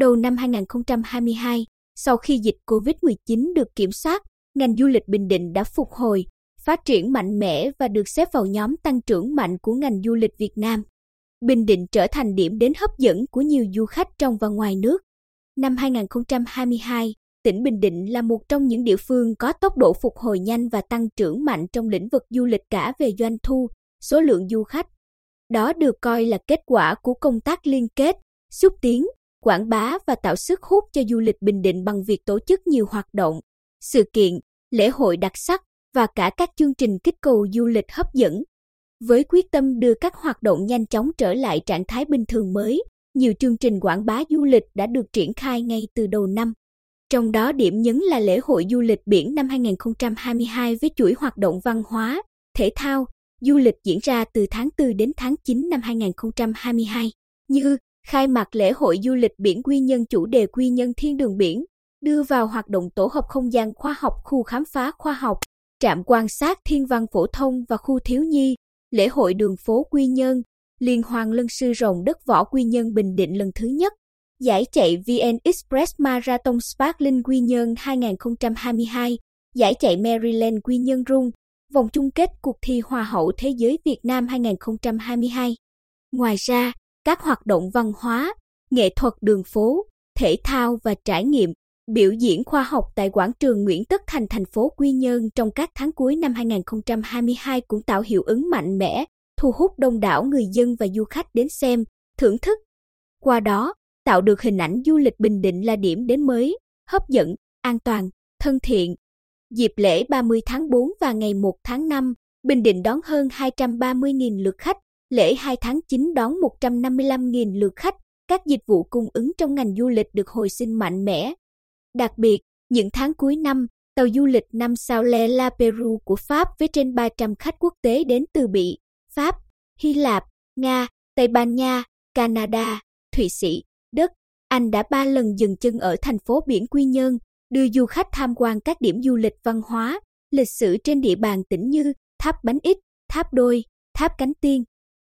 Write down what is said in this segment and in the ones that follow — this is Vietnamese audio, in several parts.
đầu năm 2022, sau khi dịch COVID-19 được kiểm soát, ngành du lịch Bình Định đã phục hồi, phát triển mạnh mẽ và được xếp vào nhóm tăng trưởng mạnh của ngành du lịch Việt Nam. Bình Định trở thành điểm đến hấp dẫn của nhiều du khách trong và ngoài nước. Năm 2022, tỉnh Bình Định là một trong những địa phương có tốc độ phục hồi nhanh và tăng trưởng mạnh trong lĩnh vực du lịch cả về doanh thu, số lượng du khách. Đó được coi là kết quả của công tác liên kết, xúc tiến, quảng bá và tạo sức hút cho du lịch Bình Định bằng việc tổ chức nhiều hoạt động, sự kiện, lễ hội đặc sắc và cả các chương trình kích cầu du lịch hấp dẫn. Với quyết tâm đưa các hoạt động nhanh chóng trở lại trạng thái bình thường mới, nhiều chương trình quảng bá du lịch đã được triển khai ngay từ đầu năm. Trong đó điểm nhấn là lễ hội du lịch biển năm 2022 với chuỗi hoạt động văn hóa, thể thao, du lịch diễn ra từ tháng 4 đến tháng 9 năm 2022, như khai mạc lễ hội du lịch biển Quy Nhân chủ đề Quy Nhân Thiên đường biển, đưa vào hoạt động tổ hợp không gian khoa học khu khám phá khoa học, trạm quan sát thiên văn phổ thông và khu thiếu nhi, lễ hội đường phố Quy Nhơn, liên hoan lân sư rồng đất võ Quy Nhơn Bình Định lần thứ nhất, giải chạy VN Express Marathon Sparkling Quy Nhơn 2022, giải chạy Maryland Quy Nhơn Rung, vòng chung kết cuộc thi Hoa hậu Thế giới Việt Nam 2022. Ngoài ra, các hoạt động văn hóa, nghệ thuật đường phố, thể thao và trải nghiệm, biểu diễn khoa học tại quảng trường Nguyễn Tất Thành thành phố Quy Nhơn trong các tháng cuối năm 2022 cũng tạo hiệu ứng mạnh mẽ, thu hút đông đảo người dân và du khách đến xem, thưởng thức. Qua đó, tạo được hình ảnh du lịch Bình Định là điểm đến mới, hấp dẫn, an toàn, thân thiện. Dịp lễ 30 tháng 4 và ngày 1 tháng 5, Bình Định đón hơn 230.000 lượt khách, lễ 2 tháng 9 đón 155.000 lượt khách, các dịch vụ cung ứng trong ngành du lịch được hồi sinh mạnh mẽ. Đặc biệt, những tháng cuối năm, tàu du lịch năm sao Le La Peru của Pháp với trên 300 khách quốc tế đến từ Bỉ, Pháp, Hy Lạp, Nga, Tây Ban Nha, Canada, Thụy Sĩ, Đức, Anh đã ba lần dừng chân ở thành phố biển Quy Nhơn, đưa du khách tham quan các điểm du lịch văn hóa, lịch sử trên địa bàn tỉnh như Tháp Bánh Ít, Tháp Đôi, Tháp Cánh Tiên.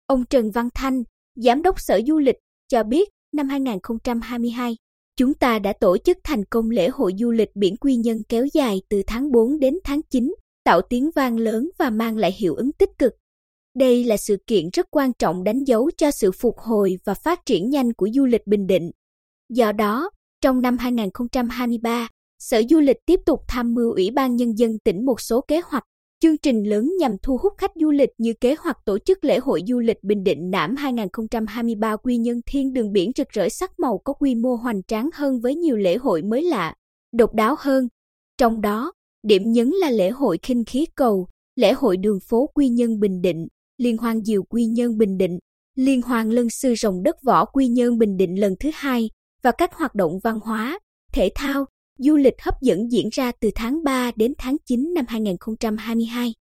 Ông Trần Văn Thanh, Giám đốc Sở Du lịch, cho biết năm 2022, chúng ta đã tổ chức thành công lễ hội du lịch biển Quy Nhơn kéo dài từ tháng 4 đến tháng 9, tạo tiếng vang lớn và mang lại hiệu ứng tích cực. Đây là sự kiện rất quan trọng đánh dấu cho sự phục hồi và phát triển nhanh của du lịch Bình Định. Do đó, trong năm 2023, Sở Du lịch tiếp tục tham mưu Ủy ban Nhân dân tỉnh một số kế hoạch, chương trình lớn nhằm thu hút khách du lịch như kế hoạch tổ chức lễ hội du lịch Bình Định Nảm 2023 Quy Nhân Thiên đường biển rực rỡ sắc màu có quy mô hoành tráng hơn với nhiều lễ hội mới lạ, độc đáo hơn. Trong đó, điểm nhấn là lễ hội khinh khí cầu, lễ hội đường phố Quy Nhân Bình Định, Liên hoan Diều Quy Nhơn Bình Định, Liên hoan Lân sư rồng đất võ Quy Nhơn Bình Định lần thứ hai và các hoạt động văn hóa, thể thao, du lịch hấp dẫn diễn ra từ tháng 3 đến tháng 9 năm 2022.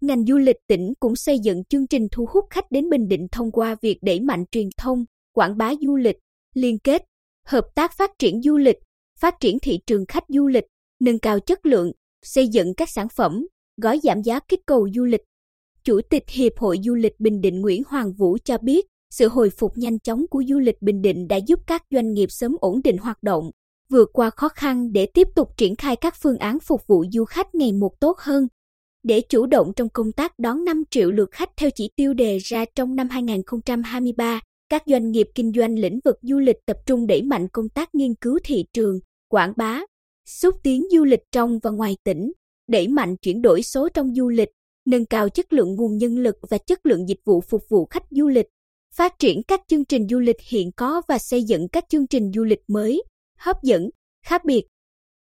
Ngành du lịch tỉnh cũng xây dựng chương trình thu hút khách đến Bình Định thông qua việc đẩy mạnh truyền thông, quảng bá du lịch, liên kết, hợp tác phát triển du lịch, phát triển thị trường khách du lịch, nâng cao chất lượng, xây dựng các sản phẩm, gói giảm giá kích cầu du lịch Chủ tịch Hiệp hội Du lịch Bình Định Nguyễn Hoàng Vũ cho biết, sự hồi phục nhanh chóng của du lịch Bình Định đã giúp các doanh nghiệp sớm ổn định hoạt động, vượt qua khó khăn để tiếp tục triển khai các phương án phục vụ du khách ngày một tốt hơn. Để chủ động trong công tác đón 5 triệu lượt khách theo chỉ tiêu đề ra trong năm 2023, các doanh nghiệp kinh doanh lĩnh vực du lịch tập trung đẩy mạnh công tác nghiên cứu thị trường, quảng bá, xúc tiến du lịch trong và ngoài tỉnh, đẩy mạnh chuyển đổi số trong du lịch, nâng cao chất lượng nguồn nhân lực và chất lượng dịch vụ phục vụ khách du lịch, phát triển các chương trình du lịch hiện có và xây dựng các chương trình du lịch mới, hấp dẫn, khác biệt.